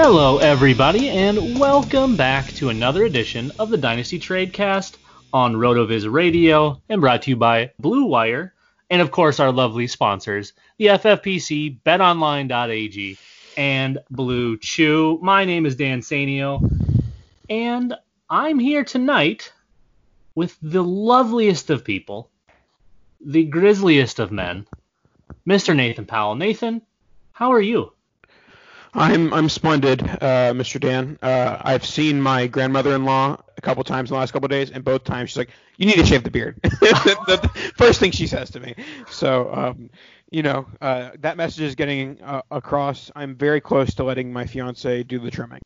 Hello, everybody, and welcome back to another edition of the Dynasty Tradecast on RotoViz Radio and brought to you by Blue Wire and, of course, our lovely sponsors, the FFPC, BetOnline.ag, and Blue Chew. My name is Dan Sainio, and I'm here tonight with the loveliest of people, the grisliest of men, Mr. Nathan Powell. Nathan, how are you? I'm I'm splendid, uh, Mr. Dan. Uh, I've seen my grandmother-in-law a couple times in the last couple days, and both times she's like, "You need to shave the beard." the, the, first thing she says to me. So, um, you know, uh, that message is getting uh, across. I'm very close to letting my fiance do the trimming.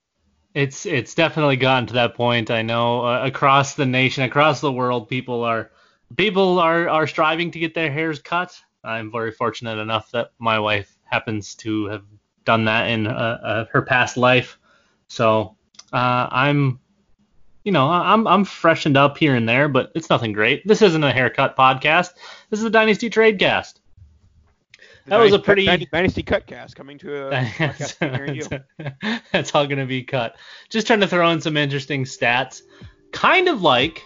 It's it's definitely gotten to that point. I know uh, across the nation, across the world, people are people are are striving to get their hairs cut. I'm very fortunate enough that my wife happens to have done that in uh, uh, her past life. So uh, I'm, you know, I'm I'm freshened up here and there, but it's nothing great. This isn't a haircut podcast. This is a Dynasty Trade Cast. that was a pretty Dynasty Cut cast coming to a you. That's all gonna be cut. Just trying to throw in some interesting stats, kind of like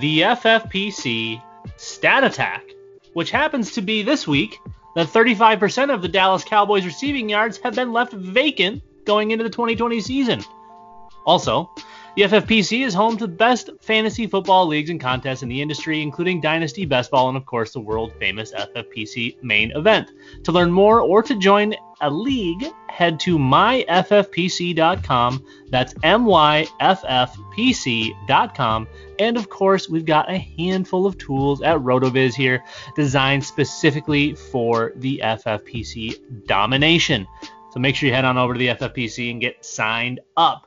the FFPC Stat Attack, which happens to be this week that 35% of the Dallas Cowboys receiving yards have been left vacant going into the 2020 season. Also, the FFPC is home to the best fantasy football leagues and contests in the industry, including Dynasty Best Ball and, of course, the world famous FFPC main event. To learn more or to join a league, head to myffpc.com. That's myffpc.com. And of course, we've got a handful of tools at RotoViz here designed specifically for the FFPC domination. So make sure you head on over to the FFPC and get signed up.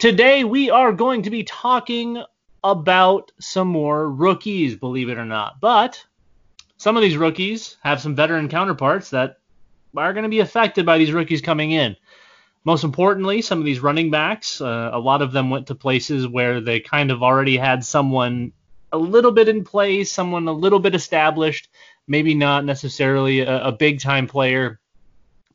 Today we are going to be talking about some more rookies, believe it or not. But some of these rookies have some veteran counterparts that are going to be affected by these rookies coming in. Most importantly, some of these running backs, uh, a lot of them went to places where they kind of already had someone a little bit in place, someone a little bit established, maybe not necessarily a, a big time player,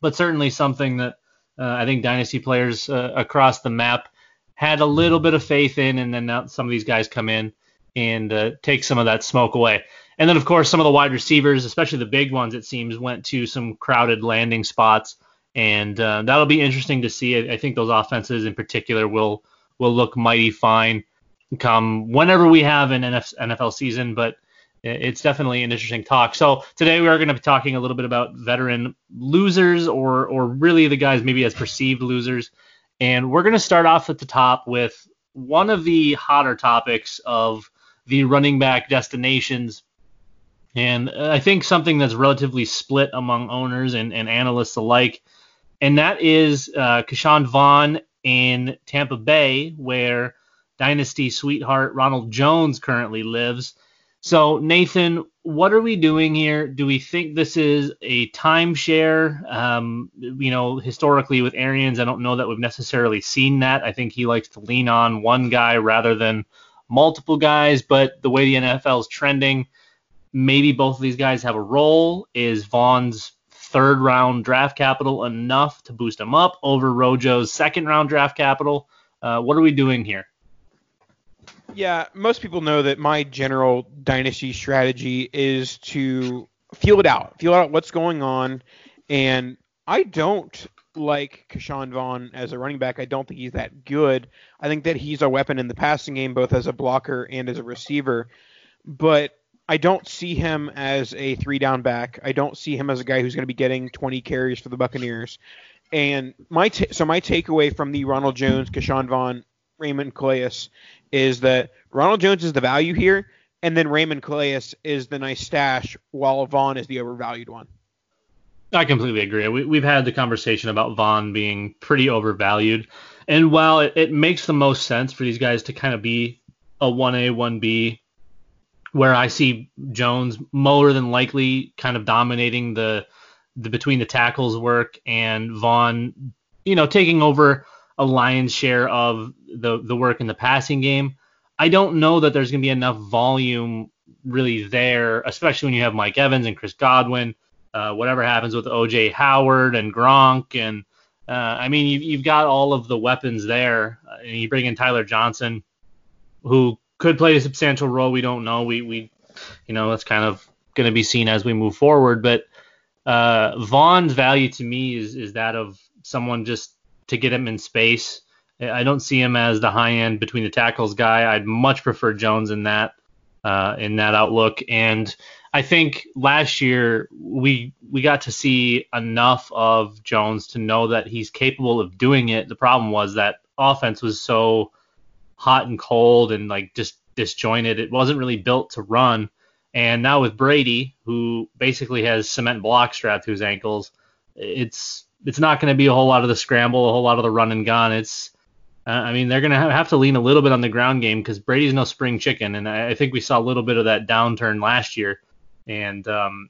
but certainly something that uh, I think dynasty players uh, across the map had a little bit of faith in, and then some of these guys come in and uh, take some of that smoke away. And then, of course, some of the wide receivers, especially the big ones, it seems, went to some crowded landing spots, and uh, that'll be interesting to see. I think those offenses in particular will will look mighty fine come whenever we have an NFL season, but it's definitely an interesting talk. So today we are going to be talking a little bit about veteran losers, or or really the guys maybe as perceived losers, and we're going to start off at the top with one of the hotter topics of the running back destinations. And I think something that's relatively split among owners and, and analysts alike, and that is uh, Ke'Shawn Vaughn in Tampa Bay, where dynasty sweetheart Ronald Jones currently lives. So, Nathan, what are we doing here? Do we think this is a timeshare? Um, you know, historically with Arians, I don't know that we've necessarily seen that. I think he likes to lean on one guy rather than multiple guys, but the way the NFL is trending, maybe both of these guys have a role. Is Vaughn's third round draft capital enough to boost him up over Rojo's second round draft capital? Uh, what are we doing here? Yeah, most people know that my general dynasty strategy is to feel it out, feel out what's going on, and I don't like Ke'Shawn Vaughn as a running back. I don't think he's that good. I think that he's a weapon in the passing game, both as a blocker and as a receiver. But I don't see him as a three down back. I don't see him as a guy who's going to be getting 20 carries for the Buccaneers. And my t- so my takeaway from the Ronald Jones, Ke'Shawn Vaughn, Raymond Calais is that Ronald Jones is the value here, and then Raymond Calais is the nice stash, while Vaughn is the overvalued one. I completely agree. We, have had the conversation about Vaughn being pretty overvalued, and while it, it makes the most sense for these guys to kind of be a 1A, 1B, where I see Jones more than likely kind of dominating the the between the tackles work and Vaughn, you know, taking over a lion's share of the the work in the passing game. I don't know that there's going to be enough volume really there, especially when you have Mike Evans and Chris Godwin. Uh, whatever happens with OJ Howard and Gronk, and uh, I mean you, you've got all of the weapons there, uh, and you bring in Tyler Johnson, who could play a substantial role. We don't know. We we you know that's kind of going to be seen as we move forward. But uh, Vaughn's value to me is is that of someone just to get him in space. I don't see him as the high end between the tackles guy. I'd much prefer Jones in that uh, in that outlook. And I think last year we we got to see enough of Jones to know that he's capable of doing it. The problem was that offense was so hot and cold and like just disjointed. It wasn't really built to run. And now with Brady, who basically has cement block strapped to his ankles, it's it's not going to be a whole lot of the scramble, a whole lot of the run and gun. It's uh, I mean, they're going to have to lean a little bit on the ground game because Brady's no spring chicken, and I, I, think we saw a little bit of that downturn last year. And um,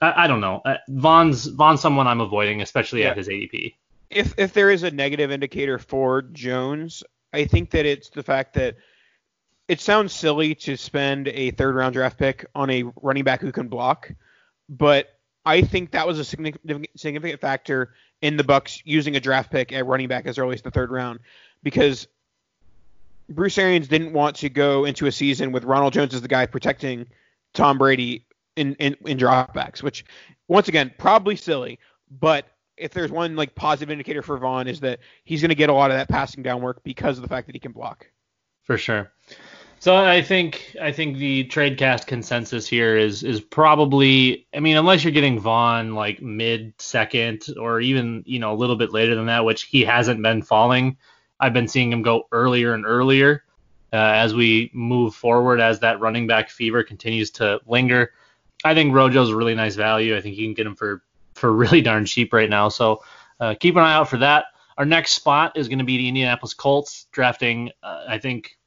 I, I, don't know, uh, Vaughn's Vaughn's someone I'm avoiding, especially yeah. at his ADP. If if there is a negative indicator for Jones, I think that it's the fact that it sounds silly to spend a third round draft pick on a running back who can block, but I think that was a significant significant factor in the Bucks using a draft pick at running back as early as the third round because Bruce Arians didn't want to go into a season with Ronald Jones as the guy protecting Tom Brady in, in, in dropbacks, which once again probably silly, but if there's one like positive indicator for Vaughn is that he's going to get a lot of that passing down work because of the fact that he can block. For sure. So I think I think the trade cast consensus here is is probably I mean unless you're getting Vaughn like mid second or even you know a little bit later than that, which he hasn't been falling. I've been seeing him go earlier and earlier uh, as we move forward as that running back fever continues to linger. I think Rojo's a really nice value. I think you can get him for for really darn cheap right now. So uh, keep an eye out for that. Our next spot is going to be the Indianapolis Colts drafting. Uh, I think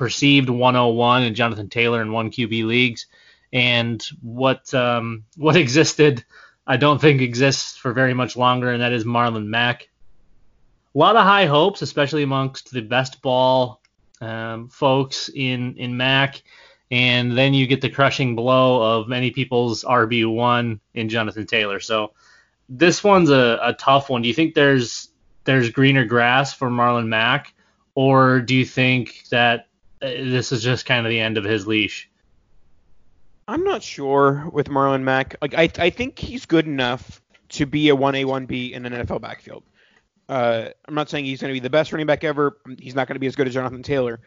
perceived 101 and Jonathan Taylor in one QB leagues, and what um, what existed I don't think exists for very much longer, and that is Marlon Mack. A lot of high hopes, especially amongst the best ball um, folks in in Mack, and then you get the crushing blow of many people's RB one in Jonathan Taylor. So this one's a, a tough one. Do you think there's there's greener grass for Marlon Mack, or do you think that this is just kind of the end of his leash? I'm not sure with Marlon Mack. Like I, I think he's good enough to be a 1A 1B in an NFL backfield. Uh, I'm not saying he's going to be the best running back ever. He's not going to be as good as Jonathan Taylor,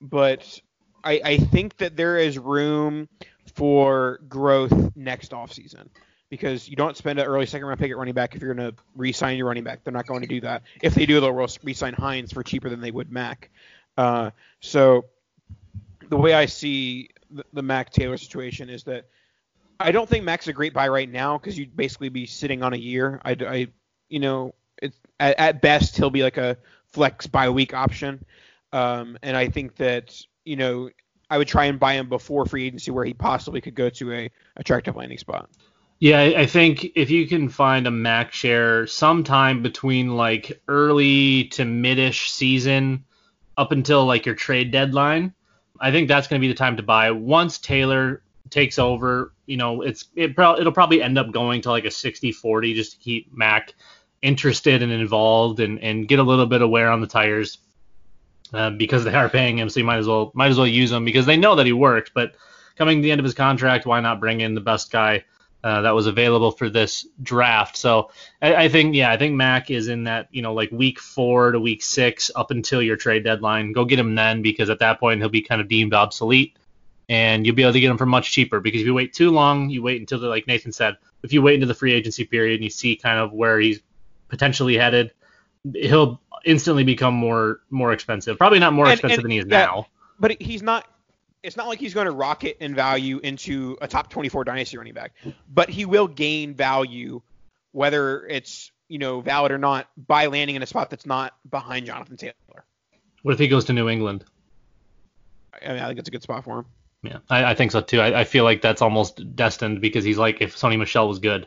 but I, I think that there is room for growth next offseason because you don't spend an early second round pick at running back if you're going to re-sign your running back. They're not going to do that. If they do, they'll re-sign Hines for cheaper than they would Mack. Uh, so the way I see the, the Mack Taylor situation is that I don't think Mac's a great buy right now because you'd basically be sitting on a year. I, I you know, at, at, best he'll be like a flex by week option. Um, and I think that you know I would try and buy him before free agency where he possibly could go to a attractive landing spot. Yeah, I think if you can find a Mac share sometime between like early to midish season up until like your trade deadline, I think that's going to be the time to buy. Once Taylor takes over, you know, it's it pro- it'll probably end up going to like a 60-40 just to keep Mac interested and involved and, and get a little bit of wear on the tires uh, because they are paying him, so you might as well might as well use him because they know that he works. But coming to the end of his contract, why not bring in the best guy uh, that was available for this draft? So I, I, think yeah, I think Mac is in that you know like week four to week six up until your trade deadline. Go get him then because at that point he'll be kind of deemed obsolete. And you'll be able to get him for much cheaper because if you wait too long, you wait until the, like Nathan said, if you wait into the free agency period and you see kind of where he's potentially headed, he'll instantly become more more expensive. Probably not more and, expensive and, than he is yeah, now. But he's not. It's not like he's going to rocket in value into a top 24 dynasty running back, but he will gain value, whether it's you know valid or not, by landing in a spot that's not behind Jonathan Taylor. What if he goes to New England? I mean, I think it's a good spot for him. Yeah, I, I think so too. I, I, feel like that's almost destined because he's like if Sony Michel was good.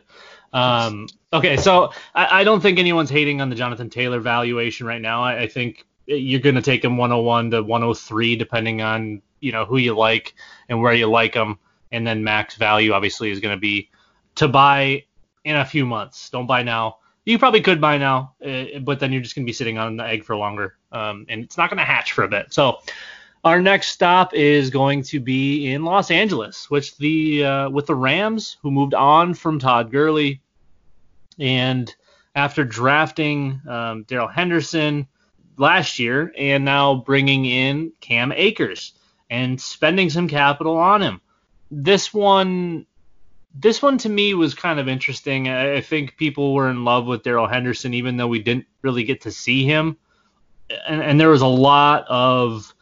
Um, okay, so I, I, don't think anyone's hating on the Jonathan Taylor valuation right now. I, I think you're going to take him 101 to 103 depending on you know who you like and where you like them, and then max value obviously is going to be to buy in a few months. Don't buy now. You probably could buy now, uh, but then you're just going to be sitting on the egg for longer, um, and it's not going to hatch for a bit. So our next stop is going to be in Los Angeles, which the uh, with the Rams, who moved on from Todd Gurley, and after drafting um, Darrell Henderson last year, and now bringing in Cam Akers and spending some capital on him. This one, this one to me was kind of interesting. I, think people were in love with Darrell Henderson, even though we didn't really get to see him, and, and there was a lot of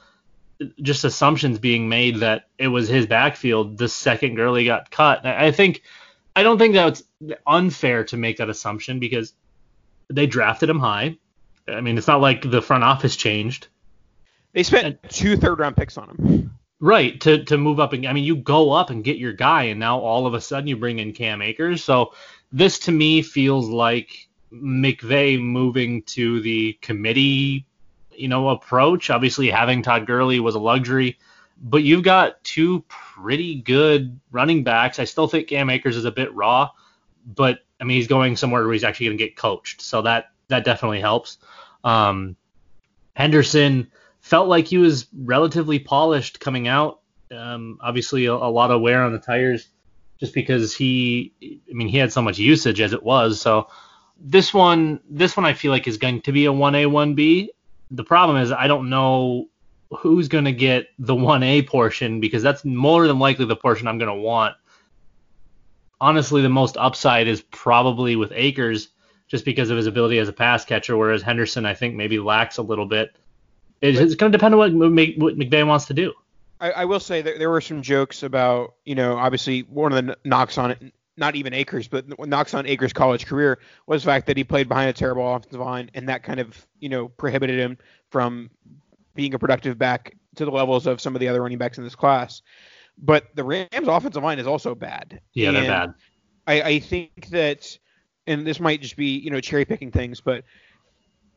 just assumptions being made that it was his backfield the second Gurley got cut. I think I don't think that's unfair to make that assumption because they drafted him high. I mean, it's not like the front office changed. They spent two third round picks on him. Right, to to move up and I mean you go up and get your guy and now all of a sudden you bring in Cam Akers. So this to me feels like McVay moving to the committee you know, approach. Obviously, having Todd Gurley was a luxury, but you've got two pretty good running backs. I still think Cam Akers is a bit raw, but I mean, he's going somewhere where he's actually going to get coached, so that that definitely helps. Um, Henderson felt like he was relatively polished coming out. Um, obviously, a, a lot of wear on the tires, just because he, I mean, he had so much usage as it was. So this one, this one, I feel like is going to be a 1A 1B the problem is I don't know who's going to get the 1A portion because that's more than likely the portion I'm going to want. Honestly, the most upside is probably with Akers just because of his ability as a pass catcher, whereas Henderson, I think, maybe lacks a little bit. It's going to depend on what, what McVay wants to do. I, I will say that there were some jokes about, you know, obviously one of the knocks on it, not even Akers, but knocks on Akers' college career was the fact that he played behind a terrible offensive line, and that kind of you know prohibited him from being a productive back to the levels of some of the other running backs in this class. But the Rams' offensive line is also bad. Yeah, and they're bad. I, I think that, and this might just be you know cherry picking things, but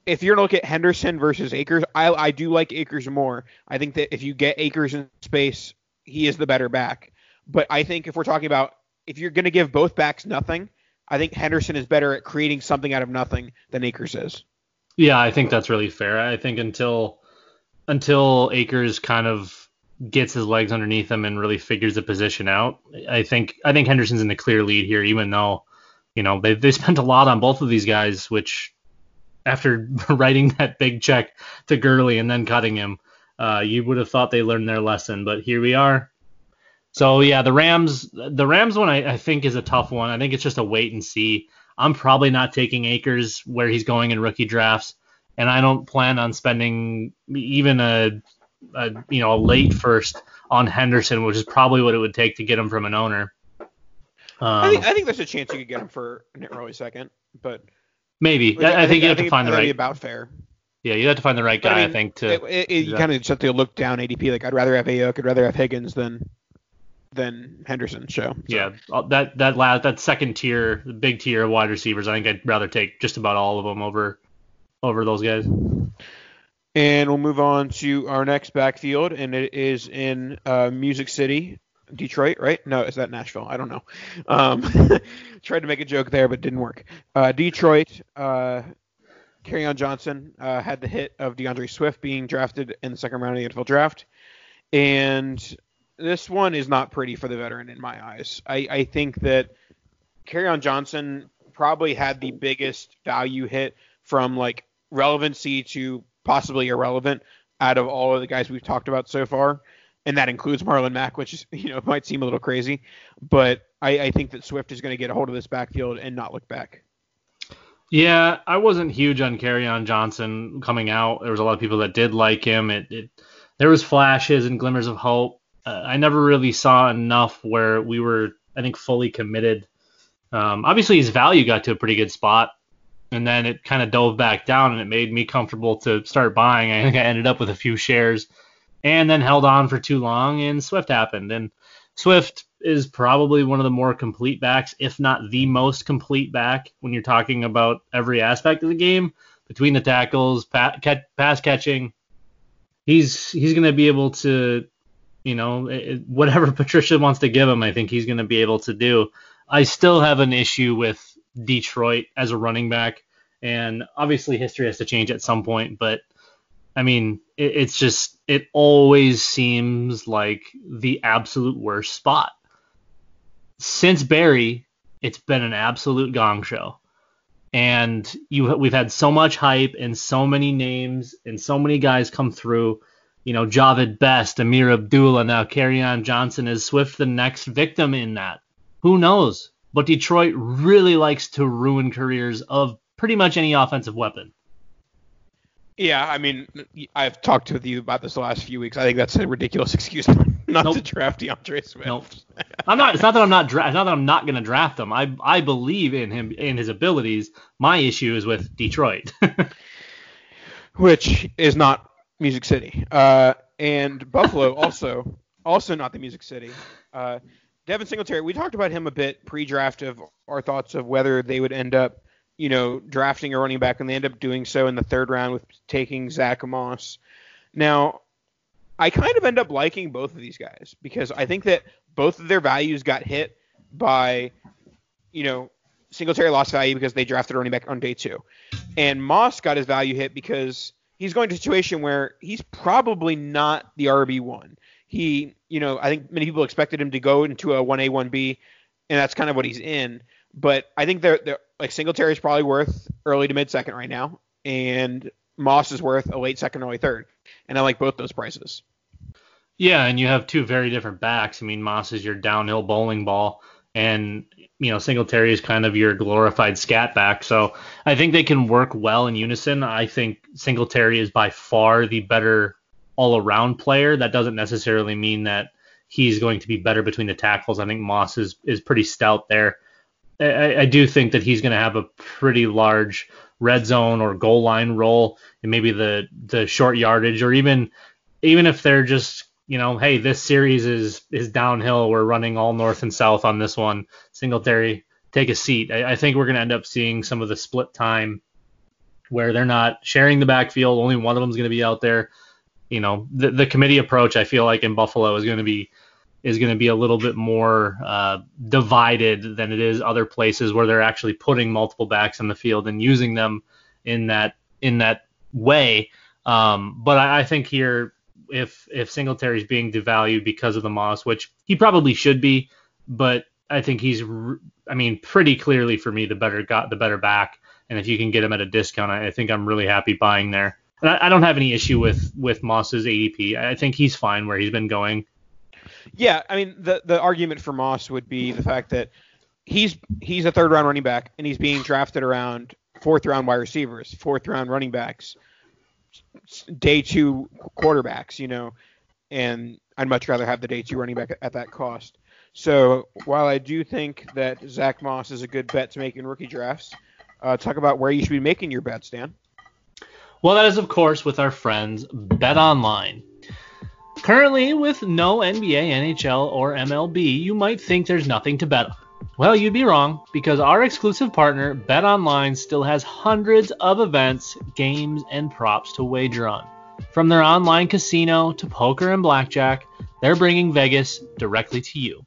if you're gonna look at Henderson versus Akers, I I do like Akers more. I think that if you get Akers in space, he is the better back. But I think if we're talking about if you're gonna give both backs nothing, I think Henderson is better at creating something out of nothing than Akers is. Yeah, I think that's really fair. I think until until Akers kind of gets his legs underneath him and really figures the position out, I think I think Henderson's in the clear lead here, even though you know they they spent a lot on both of these guys, which after writing that big check to Gurley and then cutting him, uh, you would have thought they learned their lesson, but here we are. So yeah, the Rams, the Rams one I, I think is a tough one. I think it's just a wait and see. I'm probably not taking Akers where he's going in rookie drafts, and I don't plan on spending even a, a you know a late first on Henderson, which is probably what it would take to get him from an owner. Um, I, think, I think there's a chance you could get him for an early second, but maybe I, I, think, I think you have to find the right. About fair. Yeah, you have to find the right guy. I, mean, I, think to. It, it, it, you kind of just have to look down ADP. Like I'd rather have Aiyuk, I'd rather have Higgins than than Henderson show. So. Yeah, uh, that that last that second tier, the big tier of wide receivers, I think I'd rather take just about all of them over over those guys. And we'll move on to our next backfield, and it is in uh, Music City, Detroit, right? No, is that Nashville? I don't know. Um, tried to make a joke there, but didn't work. Uh, Detroit, uh, on Johnson uh, had the hit of D'Andre Swift being drafted in the second round of the NFL draft, and this one is not pretty for the veteran in my eyes. I, I think that Kerryon Johnson probably had the biggest value hit from like relevancy to possibly irrelevant out of all of the guys we've talked about so far and that includes Marlon Mack, which is you know might seem a little crazy, but I, I think that Swift is going to get a hold of this backfield and not look back. Yeah, I wasn't huge on on Johnson coming out. There was a lot of people that did like him. It, it there was flashes and glimmers of hope. Uh, I never really saw enough where we were, I think, fully committed. Um, obviously, his value got to a pretty good spot, and then it kind of dove back down, and it made me comfortable to start buying. I think I ended up with a few shares and then held on for too long, and Swift happened. And Swift is probably one of the more complete backs, if not the most complete back, when you're talking about every aspect of the game between the tackles, pass catching. He's he's going to be able to, you know, whatever Patricia wants to give him, I think he's going to be able to do. I still have an issue with Detroit as a running back, and obviously history has to change at some point, but I mean, it, it's just it always seems like the absolute worst spot. Since Barry, it's been an absolute gong show. And you we've had so much hype and so many names and so many guys come through. You know, Jahvid Best, Ameer Abdullah, now on Johnson. Is Swift the next victim in that? Who knows? But Detroit really likes to ruin careers of pretty much any offensive weapon. Yeah, I mean, I've talked with you about this the last few weeks. I think that's a ridiculous excuse not nope. to draft D'Andre Swift. Nope. I'm not. It's not that I'm not. Dra- it's not that I'm not going to draft him. I I believe in him in his abilities. My issue is with Detroit, which is not Music City, uh, and Buffalo also also not the Music City. Uh, Devin Singletary. We talked about him a bit pre-draft of our thoughts of whether they would end up you know, drafting a running back, and they end up doing so in the third round with taking Zack Moss. Now, I kind of end up liking both of these guys because I think that both of their values got hit by, you know, Singletary lost value because they drafted a running back on day two, and Moss got his value hit because he's going to a situation where he's probably not the RB one. He, you know, I think many people expected him to go into a one A one B, and that's kind of what he's in. But I think they're, they're like Singletary is probably worth early to mid second right now, and Moss is worth a late second, early third, and I like both those prices. Yeah, and you have two very different backs. I mean, Moss is your downhill bowling ball, and you know Singletary is kind of your glorified scat back. So I think they can work well in unison. I think Singletary is by far the better all-around player. That doesn't necessarily mean that he's going to be better between the tackles. I think Moss is is pretty stout there. I, I do think that he's going to have a pretty large red zone or goal line role, and maybe the the short yardage, or even even if they're just you know, hey, this series is is downhill. We're running all north and south on this one. Singletary take a seat. I, I think we're going to end up seeing some of the split time where they're not sharing the backfield. Only one of them is going to be out there. You know, the, the committee approach I feel like in Buffalo is going to be is going to be a little bit more uh, divided than it is other places where they're actually putting multiple backs in the field and using them in that in that way. Um, but I, I, think here, if if is being devalued because of the Moss, which he probably should be, but I think he's, I mean, pretty clearly for me the better got the better back. And if you can get him at a discount, I, I think I'm really happy buying there. And I, I don't have any issue with with Moss's ADP. I think he's fine where he's been going. Yeah, I mean the the argument for Moss would be the fact that he's he's a third round running back and he's being drafted around fourth round wide receivers, fourth round running backs, day two quarterbacks, you know, and I'd much rather have the day two running back at that cost. So while I do think that Zack Moss is a good bet to make in rookie drafts, uh, talk about where you should be making your bets, Dan. Well, that is of course with our friends Bet Online. Currently, with no NBA, NHL, or MLB, you might think there's nothing to bet on. Well, you'd be wrong, because our exclusive partner, BetOnline, still has hundreds of events, games, and props to wager on. From their online casino to poker and blackjack, they're bringing Vegas directly to you.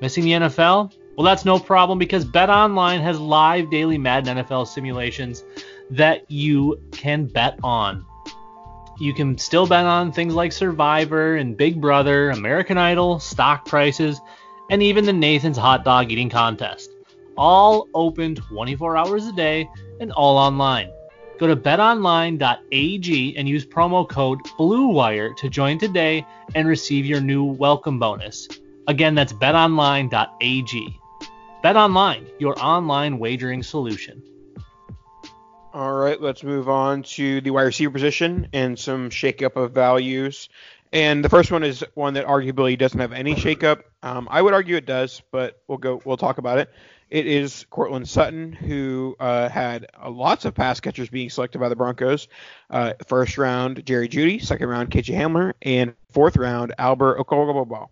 Missing the NFL? Well, that's no problem because BetOnline has live daily Madden NFL simulations that you can bet on. You can still bet on things like Survivor and Big Brother, American Idol, stock prices, and even the Nathan's Hot Dog Eating Contest. All open 24 hours a day and all online. Go to betonline.ag and use promo code BLUEWIRE to join today and receive your new welcome bonus. Again, that's betonline.ag. BetOnline, your online wagering solution. All right, let's move on to the wide receiver position and some shakeup of values. And the first one is one that arguably doesn't have any shakeup. Um, I would argue it does, but we'll go. We'll talk about it. It is Courtland Sutton, who uh, had uh, lots of pass catchers being selected by the Broncos. Uh, first round, Jerry Jeudy. Second round, KJ Hamler. And fourth round, Albert Okwuegbunam.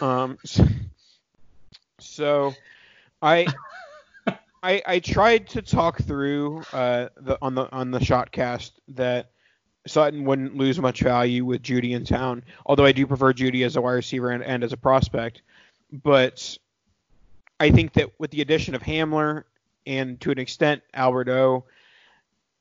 Um, so, I, I I tried to talk through uh, the on the on the shotcast that Sutton wouldn't lose much value with Jeudy in town, although I do prefer Jeudy as a wide receiver and, and as a prospect. But I think that with the addition of Hamler and to an extent Alberto,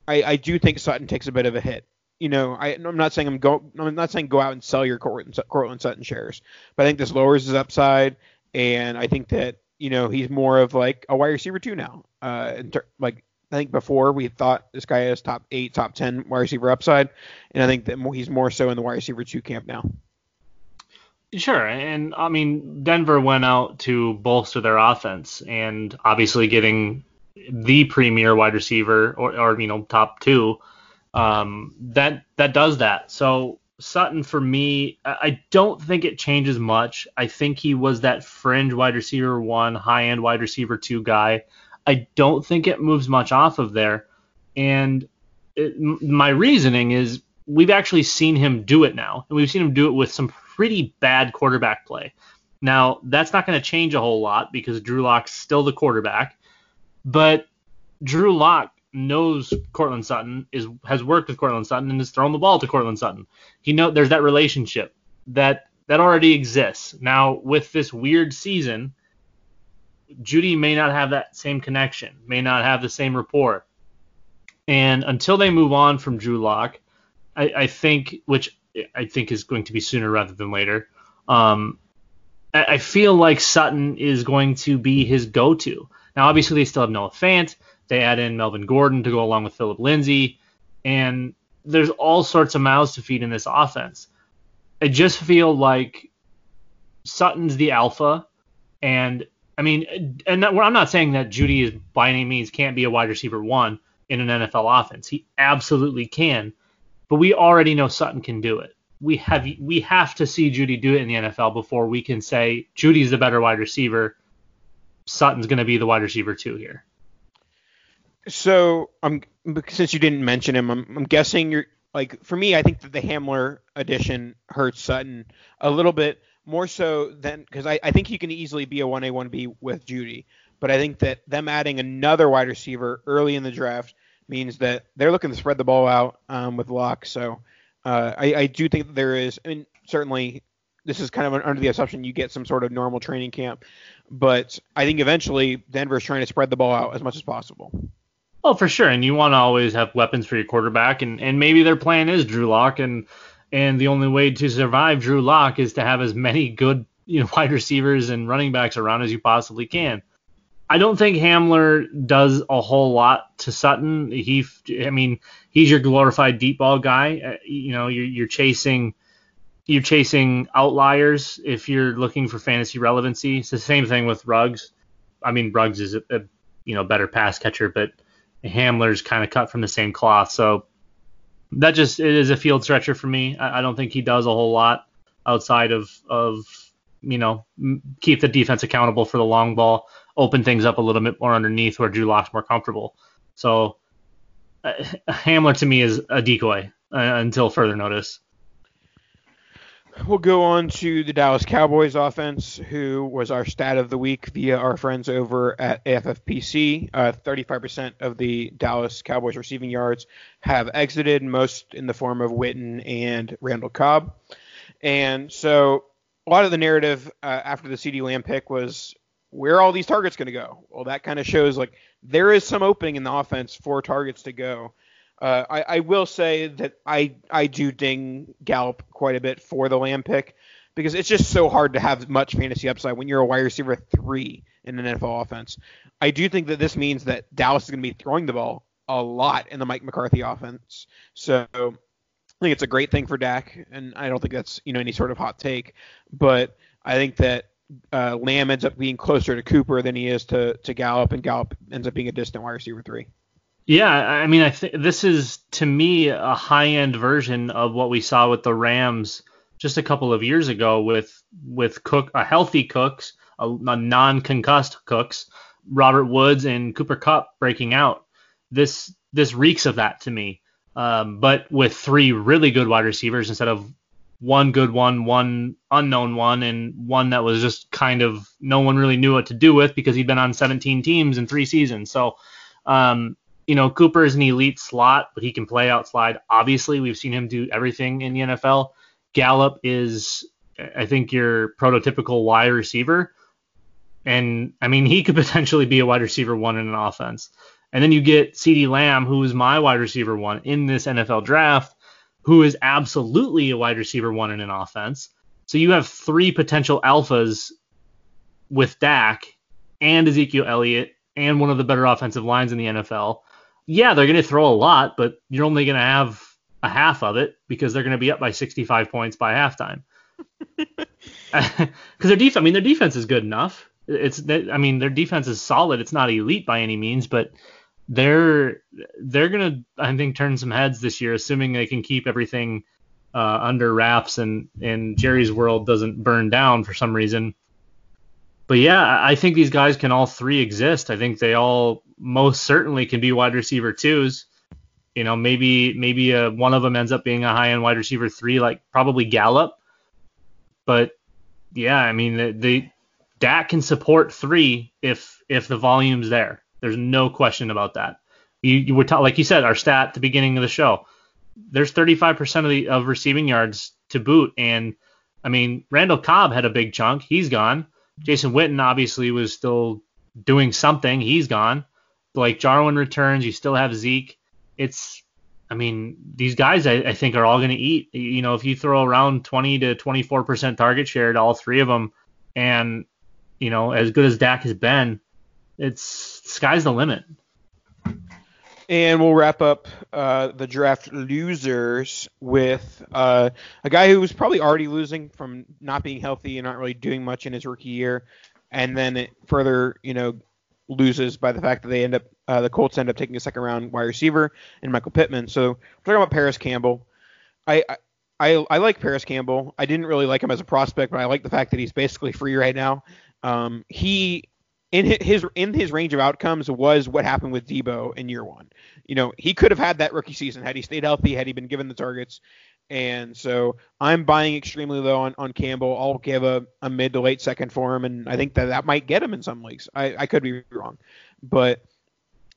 I, I do think Sutton takes a bit of a hit. You know, I, am not saying I'm go I'm not saying go out and sell your Courtland, Courtland Sutton shares, but I think this lowers his upside, and I think that you know he's more of like a wide receiver too now. Uh, ter- like I think before we thought this guy has top eight, top ten wide receiver upside, and I think that he's more so in the wide receiver two camp now. Sure, and I mean Denver went out to bolster their offense, and obviously getting the premier wide receiver or, or you know top two, um, that that does that. So Sutton for me, I don't think it changes much. I think he was that fringe wide receiver one, high end wide receiver two guy. I don't think it moves much off of there. And it, my reasoning is we've actually seen him do it now, and we've seen him do it with some pretty bad quarterback play. Now, that's not going to change a whole lot because Drew Lock's still the quarterback, but Drew Lock knows Courtland Sutton is has worked with Courtland Sutton and has thrown the ball to Courtland Sutton. He know there's that relationship that that already exists. Now with this weird season, Jeudy may not have that same connection, may not have the same rapport. And until they move on from Drew Lock, I, I think, which I think is going to be sooner rather than later, um, I, I feel like Sutton is going to be his go-to. Now, obviously, they still have Noah Fant. They add in Melvin Gordon to go along with Philip Lindsay, and there's all sorts of mouths to feed in this offense. I just feel like Sutton's the alpha, and I mean, and I'm not saying that Jeudy is by any means can't be a wide receiver one in an NFL offense. He absolutely can, but we already know Sutton can do it. We have we have to see Jeudy do it in the NFL before we can say Jeudy's the better wide receiver. Sutton's going to be the wide receiver two here. So I'm since you didn't mention him, I'm, I'm guessing you're like for me. I think that the Hamler addition hurts Sutton a little bit more so than because I, I think he can easily be a 1A 1B with Jeudy, but I think that them adding another wide receiver early in the draft means that they're looking to spread the ball out um, with Lock. So uh, I, I, do think that there is. I mean, certainly this is kind of under the assumption you get some sort of normal training camp, but I think eventually Denver's trying to spread the ball out as much as possible. Oh, for sure, and you want to always have weapons for your quarterback, and, and maybe their plan is Drew Lock, and and the only way to survive Drew Lock is to have as many good you know wide receivers and running backs around as you possibly can. I don't think Hamler does a whole lot to Sutton. He, I mean, he's your glorified deep ball guy. Uh, you know, you're, you're chasing, you're chasing outliers if you're looking for fantasy relevancy. It's the same thing with Ruggs. I mean, Ruggs is a, a you know better pass catcher, but Hamler's kind of cut from the same cloth. So that just it is a field stretcher for me. I, I don't think he does a whole lot outside of of you know keep the defense accountable for the long ball open things up a little bit more underneath where Drew Lock's more comfortable. So uh, Hamler to me is a decoy uh, until further notice. We'll go on to the Dallas Cowboys offense, who was our stat of the week via our friends over at AFFPC. Uh, 35% of the Dallas Cowboys receiving yards have exited, most in the form of Witten and Randall Cobb. And so a lot of the narrative uh, after the CeeDee Lamb pick was where are all these targets going to go? Well, that kind of shows like there is some opening in the offense for targets to go. Uh, I, I, will say that I I do ding Gallup quite a bit for the Lamb pick because it's just so hard to have much fantasy upside when you're a wide receiver three in an NFL offense. I do think that this means that Dallas is going to be throwing the ball a lot in the Mike McCarthy offense. So I think it's a great thing for Dak, and I don't think that's you know any sort of hot take, but I think that uh, Lamb ends up being closer to Cooper than he is to to Gallup, and Gallup ends up being a distant wide receiver three. Yeah, I mean, I think this is to me a high end version of what we saw with the Rams just a couple of years ago with with Cook, a healthy Cooks, a, a non concussed Cooks, Robert Woods and Cooper Kupp breaking out. This this reeks of that to me. Um, but with three really good wide receivers instead of one good one, one unknown one, and one that was just kind of no one really knew what to do with because he'd been on 17 teams in three seasons. So, um, you know, Cooper is an elite slot, but he can play outside. Obviously, we've seen him do everything in the NFL. Gallup is, I think, your prototypical wide receiver. And I mean, he could potentially be a wide receiver one in an offense. And then you get CeeDee Lamb, who is my wide receiver one in this NFL draft who is absolutely a wide receiver one in an offense. So you have three potential alphas with Dak and Ezekiel Elliott and one of the better offensive lines in the NFL. Yeah, they're going to throw a lot, but you're only going to have a half of it because they're going to be up by 65 points by halftime. Because their defense, I mean, their defense is good enough. It's, I mean, their defense is solid. It's not elite by any means, but they're they're gonna I think turn some heads this year, assuming they can keep everything uh, under wraps and and Jerry's world doesn't burn down for some reason. But yeah, I think these guys can all three exist. I think they all most certainly can be wide receiver twos. You know, maybe maybe uh, one of them ends up being a high end wide receiver three, like probably Gallup. But yeah, I mean, the, the Dak can support three if if the volume's there. There's no question about that. You, you were ta- like you said, our stat at the beginning of the show. There's 35% of the of receiving yards to boot, and I mean Randall Cobb had a big chunk. He's gone. Jason Witten obviously was still doing something. He's gone. Blake Jarwin returns. You still have Zeke. It's I mean, these guys I, I think are all going to eat. You know, if you throw around 20 to 24% target share to all three of them, and you know, as good as Dak has been, it's sky's the limit. And we'll wrap up uh, the draft losers with uh, a guy who was probably already losing from not being healthy and not really doing much in his rookie year, and then it further, you know, loses by the fact that they end up uh, the Colts end up taking a second round wide receiver and Michael Pittman. So we're talking about Parris Campbell. I, I I like Parris Campbell. I didn't really like him as a prospect, but I like the fact that he's basically free right now. Um, he in his in his range of outcomes was what happened with Deebo in year one. You know, he could have had that rookie season had he stayed healthy, had he been given the targets. And so I'm buying extremely low on, on Campbell. I'll give a, a mid to late second for him, and I think that that might get him in some leagues. I, I could be wrong, but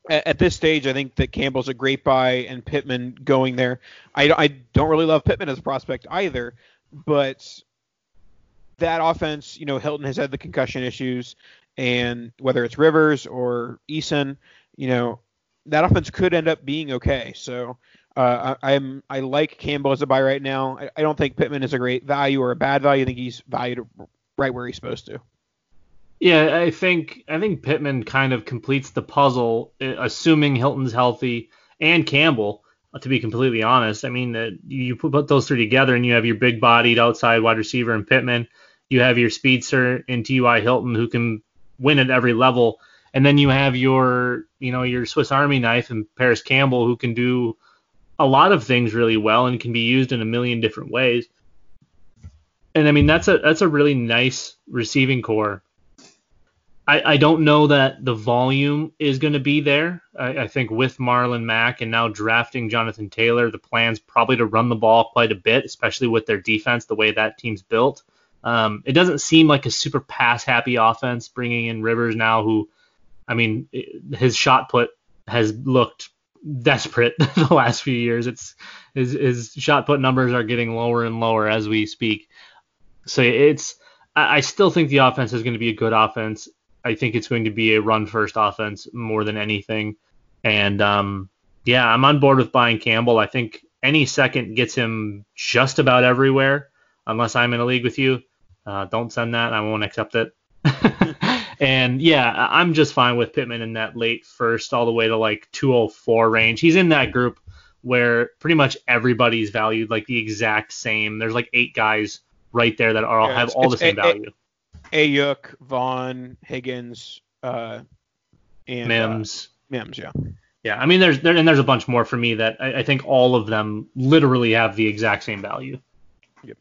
at, at this stage, I think that Campbell's a great buy, and Pittman going there. I, I don't really love Pittman as a prospect either, but that offense, you know, Hilton has had the concussion issues, and whether it's Rivers or Eason, you know, that offense could end up being okay. So uh, I, am I like Campbell as a buy right now. I, I, don't think Pittman is a great value or a bad value. I think he's valued right where he's supposed to. Yeah, I think I think Pittman kind of completes the puzzle, uh, assuming Hilton's healthy and Campbell. Uh, to be completely honest, I mean that you put those three together and you have your big-bodied outside wide receiver in Pittman. You have your speedster in T.Y. Hilton who can win at every level, and then you have your you know your Swiss Army knife and Parris Campbell who can do a lot of things really well and can be used in a million different ways. And I mean that's a that's a really nice receiving core. I, I don't know that the volume is going to be there. I, I think with Marlon Mack and now drafting Jonathan Taylor, the plan's probably to run the ball quite a bit, especially with their defense, the way that team's built. Um, it doesn't seem like a super pass happy offense bringing in Rivers now, who, I mean, his shot put has looked desperate the last few years. It's his, his shot put numbers are getting lower and lower as we speak. So it's I, I still think the offense is going to be a good offense. I think it's going to be a run first offense more than anything. And um, yeah, I'm on board with buying Campbell. I think any second gets him just about everywhere, unless I'm in a league with you. Uh, don't send that. I won't accept it. and yeah, I'm just fine with Pittman in that late first all the way to like 204 range. He's in that group where pretty much everybody's valued like the exact same. There's like eight guys right there that are all yeah, have all the same a- value. Aiyuk, Vaughn, Higgins, uh, and Mims. Uh, Mims, yeah. Yeah, I mean, there's there, and there's a bunch more for me that I, I think all of them literally have the exact same value. Yep.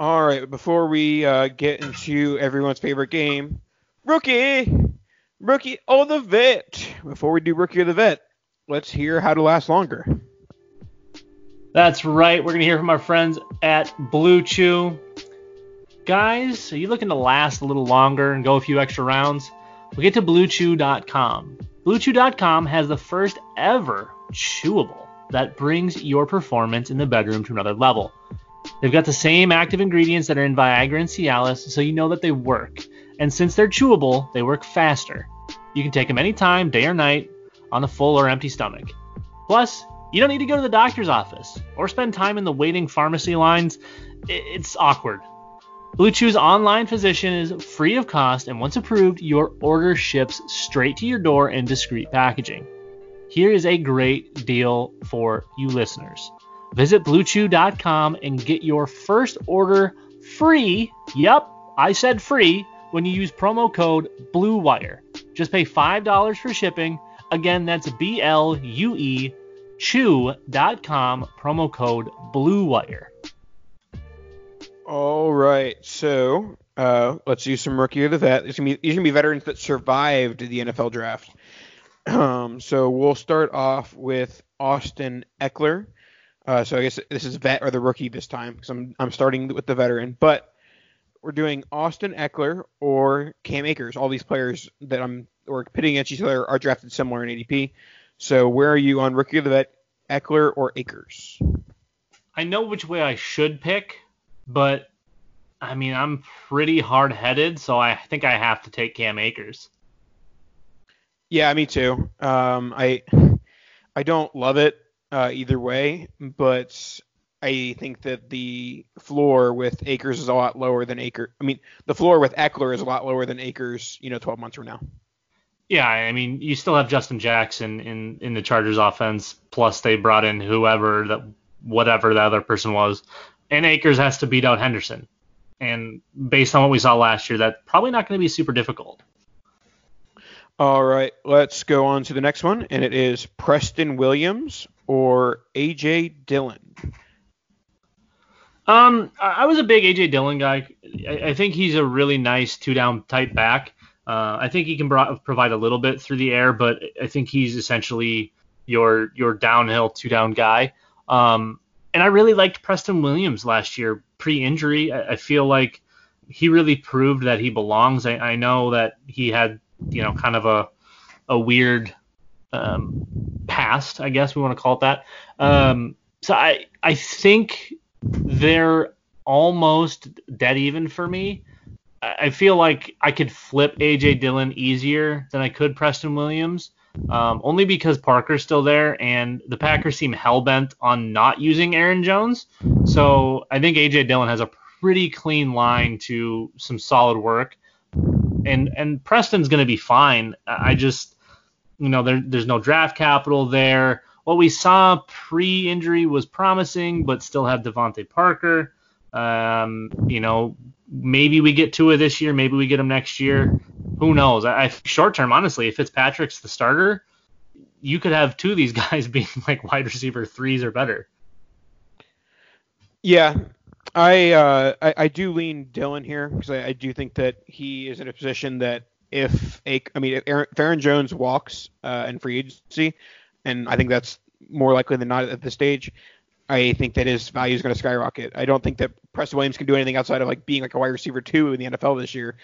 All right, before we uh, get into everyone's favorite game, rookie, rookie oh the vet. Before we do rookie of the vet, let's hear how to last longer. That's right. We're gonna hear from our friends at Blue Chew. Guys, are you looking to last a little longer and go a few extra rounds? We'll get to BlueChew.com. BlueChew.com has the first ever chewable that brings your performance in the bedroom to another level. They've got the same active ingredients that are in Viagra and Cialis, so you know that they work. And since they're chewable, they work faster. You can take them anytime, day or night, on a full or empty stomach. Plus, you don't need to go to the doctor's office or spend time in the waiting pharmacy lines. It's awkward. Blue Chew's online physician is free of cost, and once approved, your order ships straight to your door in discreet packaging. Here is a great deal for you listeners. Visit BlueChew.com and get your first order free. Yep, I said free when you use promo code BLUEWIRE. Just pay $5 for shipping. Again, that's B L U E chew.com, promo code BLUEWIRE. All right, so uh, let's use some rookie of the vet. These gonna, be, these gonna be veterans that survived the NFL draft. Um, so we'll start off with Austin Ekeler. Uh, so I guess this is vet or the rookie this time because I'm I'm starting with the veteran, but we're doing Austin Ekeler or Cam Akers. All these players that I'm or pitting against each other are drafted similar in ADP. So where are you on rookie of the vet, Ekeler or Akers? I know which way I should pick, but I mean I'm pretty hard headed, so I think I have to take Cam Akers. Yeah, me too. Um, I I don't love it uh, either way, but I think that the floor with Akers is a lot lower than Akers. I mean, the floor with Ekeler is a lot lower than Akers. you know, 12 months from now. Yeah, I mean, you still have Justin Jackson in in the Chargers offense. Plus, they brought in whoever that whatever the other person was, and Akers has to beat out Henderson. And based on what we saw last year, that's probably not going to be super difficult. All right, let's go on to the next one, and it is Preston Williams or AJ Dillon. Um, I was a big AJ Dillon guy. I, think he's a really nice two down type back. Uh, I think he can provide a little bit through the air, but I think he's essentially your your downhill two down guy. Um, and I really liked Preston Williams last year pre-injury. I, I feel like he really proved that he belongs. I, I know that he had, you know, kind of a a weird um, past, I guess we want to call it that. Um, so I I think they're almost dead even for me. I feel like I could flip AJ Dillon easier than I could Preston Williams, um, only because Parker's still there and the Packers seem hell bent on not using Aaron Jones. So I think AJ Dillon has a pretty clean line to some solid work, and and Preston's going to be fine. I just you know there, there's no draft capital there. What we saw pre-injury was promising, but still have DeVante Parker. Um, you know, maybe we get Tua this year, maybe we get him next year. Who knows? I, I short term, honestly, if Fitzpatrick's the starter, you could have two of these guys being like wide receiver threes or better. Yeah, I uh, I, I, do lean Dillon here because I, I, do think that he is in a position that if a I mean if Aaron, if Aaron Jones walks uh, in free agency, and I think that's more likely than not at this stage, I think that his value is going to skyrocket. I don't think that Preston Williams can do anything outside of like being like a wide receiver two in the NFL this year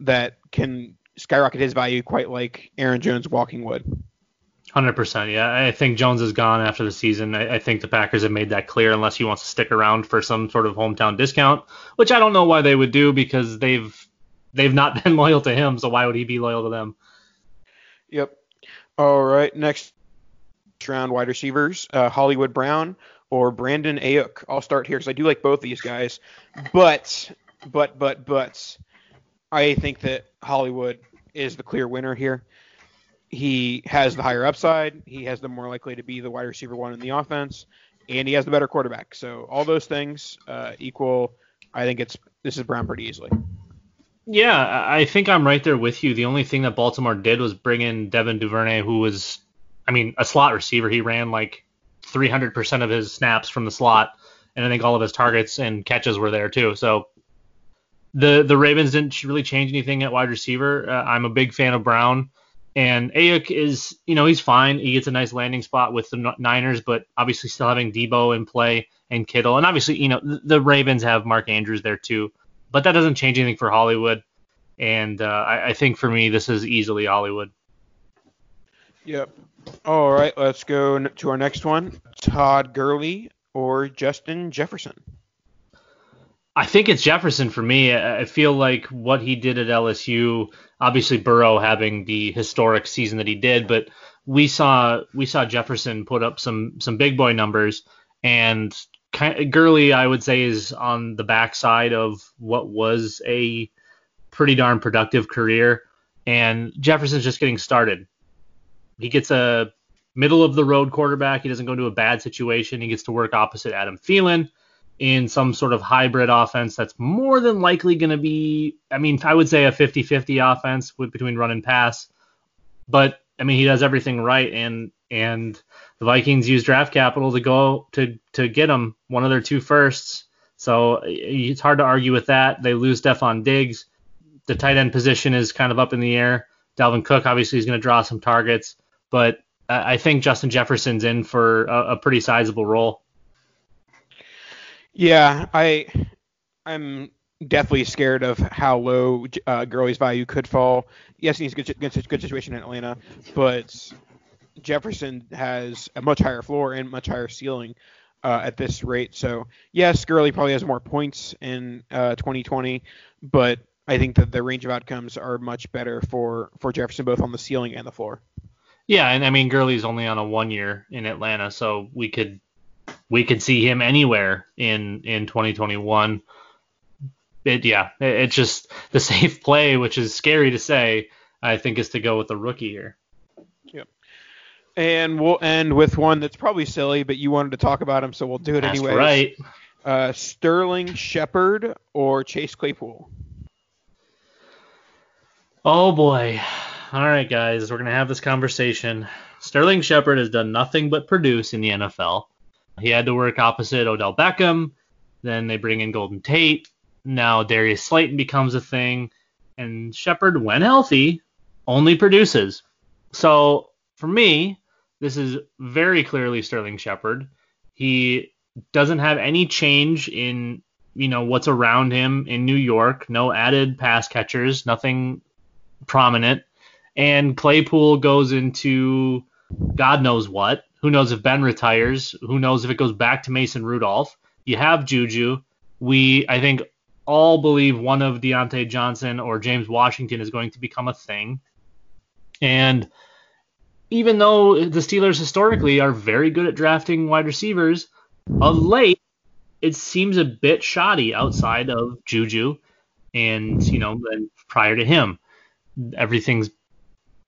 that can skyrocket his value quite like Aaron Jones walking would. Hundred percent, yeah. I think Jones is gone after the season. I, I, think the Packers have made that clear, unless he wants to stick around for some sort of hometown discount, which I don't know why they would do because they've they've not been loyal to him. So why would he be loyal to them? Yep. All right. Next round wide receivers: uh, Hollywood Brown, or Brandon Aiyuk. I'll start here because I do like both of these guys, but but but but I think that Hollywood is the clear winner here. He has the higher upside. He has the more likely to be the wide receiver one in the offense, and he has the better quarterback. So all those things uh, equal. I think it's this is Brown pretty easily. Yeah, I think I'm right there with you. The only thing that Baltimore did was bring in Devin Duvernay, who was, I mean, a slot receiver. He ran like 300% of his snaps from the slot, and I think all of his targets and catches were there too. So the the Ravens didn't really change anything at wide receiver. Uh, I'm a big fan of Brown, and Aiyuk is, you know, he's fine. He gets a nice landing spot with the Niners, but obviously still having Deebo in play and Kittle, and obviously, you know, the, the Ravens have Mark Andrews there too, but that doesn't change anything for Hollywood. And uh, I, I think for me, this is easily Hollywood. Yep. All right, let's go to our next one. Todd Gurley or Justin Jefferson? I think it's Jefferson for me. I feel like what he did at LSU, obviously Burrow having the historic season that he did, but we saw we saw Jefferson put up some some big boy numbers, and Gurley I would say is on the backside of what was a pretty darn productive career, and Jefferson's just getting started he gets a middle of the road quarterback. He doesn't go into a bad situation. He gets to work opposite Adam Thielen in some sort of hybrid offense that's more than likely going to be, I mean, I would say a 50 50 offense with, between run and pass. But, I mean, he does everything right. And, and the Vikings use draft capital to go to, to get him one of their two firsts. So it's hard to argue with that. They lose Stefon Diggs. The tight end position is kind of up in the air. Dalvin Cook obviously is going to draw some targets but I think Justin Jefferson's in for a, a pretty sizable role. Yeah, I I'm definitely scared of how low uh, Gurley's value could fall. Yes, he's a good, good, good situation in Atlanta, but Jefferson has a much higher floor and much higher ceiling uh, at this rate. So yes, Gurley probably has more points in uh, 2020, but I think that the range of outcomes are much better for for Jefferson both on the ceiling and the floor. Yeah, and I mean Gurley's only on a one year in Atlanta, so we could we could see him anywhere in in 2021. It yeah, it, it's just the safe play, which is scary to say. I think is to go with the rookie here. Yep. And we'll end with one that's probably silly, but you wanted to talk about him, so we'll do it anyway. Right. Uh, Sterling Shepard or Chase Claypool? Oh boy all right, guys, we're gonna have this conversation. Sterling Shepard has done nothing but produce in the NFL. He had to work opposite Odell Beckham. Then they bring in Golden Tate. Now Darius Slayton becomes a thing, and Shepard, when healthy, only produces. So for me, this is very clearly Sterling Shepard. He doesn't have any change in you know what's around him in New York. No added pass catchers, nothing prominent. And Claypool goes into God knows what. Who knows if Ben retires? Who knows if it goes back to Mason Rudolph? You have Juju. We I think all believe one of Diontae Johnson or James Washington is going to become a thing. And even though the Steelers historically are very good at drafting wide receivers, of late it seems a bit shoddy outside of Juju and you know prior to him everything's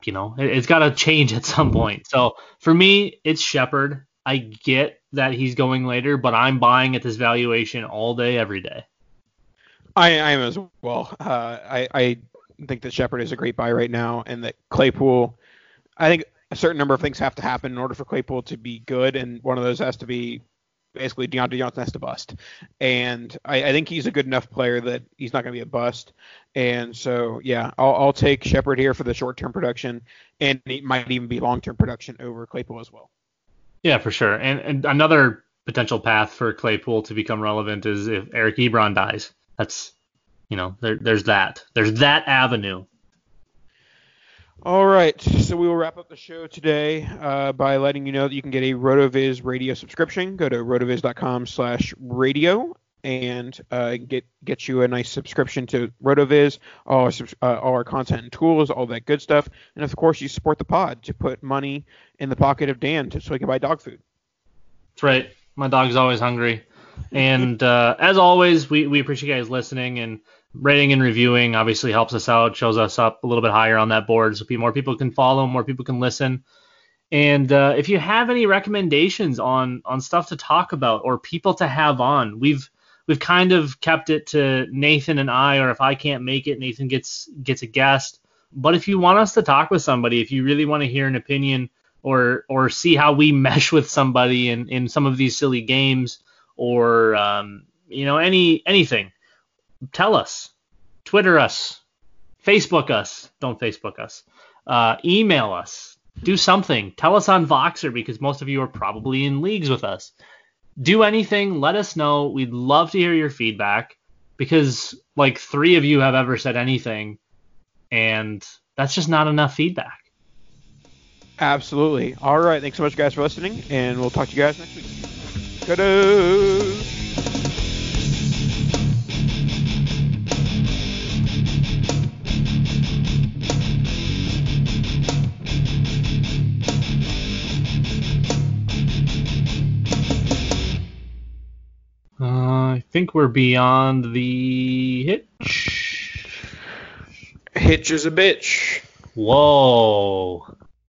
you know it, has got to change at some point. So for me it's Shepard. I get that he's going later, but I'm buying at this valuation all day every day. I, I am as well. Uh, I, I think that Shepard is a great buy right now, and that Claypool. I think a certain number of things have to happen in order for Claypool to be good, and one of those has to be basically Diontae Johnson has to bust. And I, I think he's a good enough player that he's not going to be a bust. And so, yeah, I'll, I'll take Shepard here for the short term production, and it might even be long term production over Claypool as well. Yeah, for sure. And, and another potential path for Claypool to become relevant is if Eric Ebron dies. That's, you know, there, there's that. There's that avenue. All right, so we will wrap up the show today uh, by letting you know that you can get a RotoViz radio subscription. Go to rotoviz.com/radio and uh, get get you a nice subscription to RotoViz, all our, uh, all our content and tools, all that good stuff, and of course you support the pod to put money in the pocket of Dan to, so he can buy dog food. That's right. My dog's always hungry, and uh, as always, we we appreciate you guys listening and rating and reviewing obviously helps us out, shows us up a little bit higher on that board, so more people can follow, more people can listen. And uh, if you have any recommendations on on stuff to talk about or people to have on, we've we've kind of kept it to Nathan and I, or if I can't make it, Nathan gets gets a guest. But if you want us to talk with somebody, if you really want to hear an opinion or or see how we mesh with somebody in in some of these silly games or um, you know any anything, tell us, Twitter us, Facebook us. Don't Facebook us. Uh, email us. Do something. Tell us on Voxer because most of you are probably in leagues with us. Do anything. Let us know. We'd love to hear your feedback because like three of you have ever said anything, and that's just not enough feedback. Absolutely. All right. Thanks so much, guys, for listening, and we'll talk to you guys next week. Ta-da! Think we're beyond the hitch. Hitch is a bitch. Whoa.